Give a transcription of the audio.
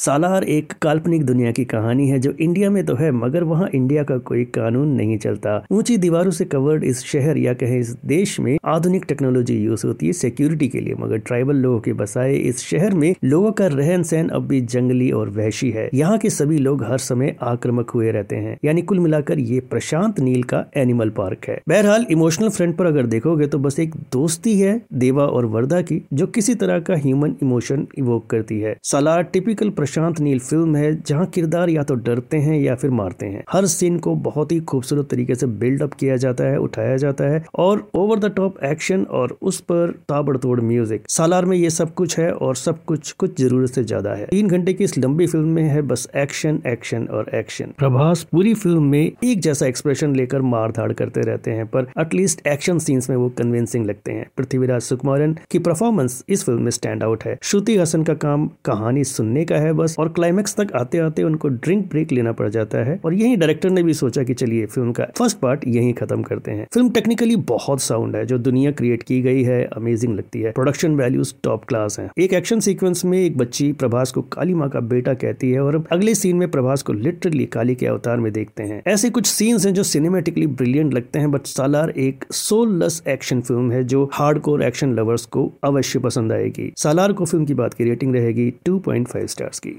सालार एक काल्पनिक दुनिया की कहानी है जो इंडिया में तो है, मगर वहाँ इंडिया का कोई कानून नहीं चलता। ऊँची दीवारों से कवर्ड इस शहर या कहे इस देश में आधुनिक टेक्नोलॉजी यूज़ होती है सिक्योरिटी के लिए, मगर ट्राइबल लोगों के बसाए इस शहर में लोगों का रहन सहन अब भी जंगली और वहशी है। यहाँ के सभी लोग हर समय आक्रामक हुए रहते हैं, यानी कुल मिलाकर ये प्रशांत नील का एनिमल पार्क है। बहरहाल, इमोशनल फ्रंट पर अगर देखोगे तो बस एक दोस्ती है, देवा और वर्दा की, जो किसी तरह का ह्यूमन इमोशन इवोक करती है। सालार टिपिकल प्रशांत नील फ़िल्म है, जहाँ किरदार या तो डरते हैं या फिर मारते हैं। हर सीन को बहुत ही खूबसूरत तरीके से बिल्डअप किया जाता है, उठाया जाता है और ओवर द टॉप एक्शन और उस पर ताबड़तोड़ म्यूज़िक सालार में ये सब कुछ है और सब कुछ कुछ ज़रूरत से ज़्यादा है। तीन घंटे की इस लंबी फ़िल्म में है, बस एक्शन एक्शन और एक्शन प्रभास पूरी फ़िल्म में एक जैसा एक्सप्रेशन लेकर मार धाड़ करते रहते हैं, पर एटलीस्ट एक्शन सीन्स में वो कन्विंसिंग लगते हैं। पृथ्वीराज सुकुमारन की परफॉर्मेंस इस फ़िल्म में स्टैंड आउट है। श्रुति हसन का काम कहानी सुनने का है बस और क्लाइमेक्स तक आते आते उनको ड्रिंक ब्रेक लेना पड़ जाता है और यही डायरेक्टर ने भी सोचा कि चलिए फ़िल्म का फ़र्स्ट पार्ट यही खत्म करते हैं। फ़िल्म टेक्निकली बहुत साउंड है, जो दुनिया क्रिएट की गई है अमेजिंग लगती है। प्रोडक्शन वैल्यूज़ टॉप क्लास है। एक एक्शन सीक्वेंस में एक बच्ची प्रभास को काली माँ का बेटा कहती है और अगले सीन में प्रभास को लिटरली काली के अवतार में देखते हैं। ऐसे कुछ सीन्स हैं जो सिनेमेटिकली ब्रिलियंट लगते हैं बट सालार एक सोललेस एक्शन फ़िल्म है जो हार्डकोर एक्शन लवर्स को अवश्य पसंद आएगी। सालार को फ़िल्म की बात की रेटिंग रहेगी 2.5 स्टार्स की।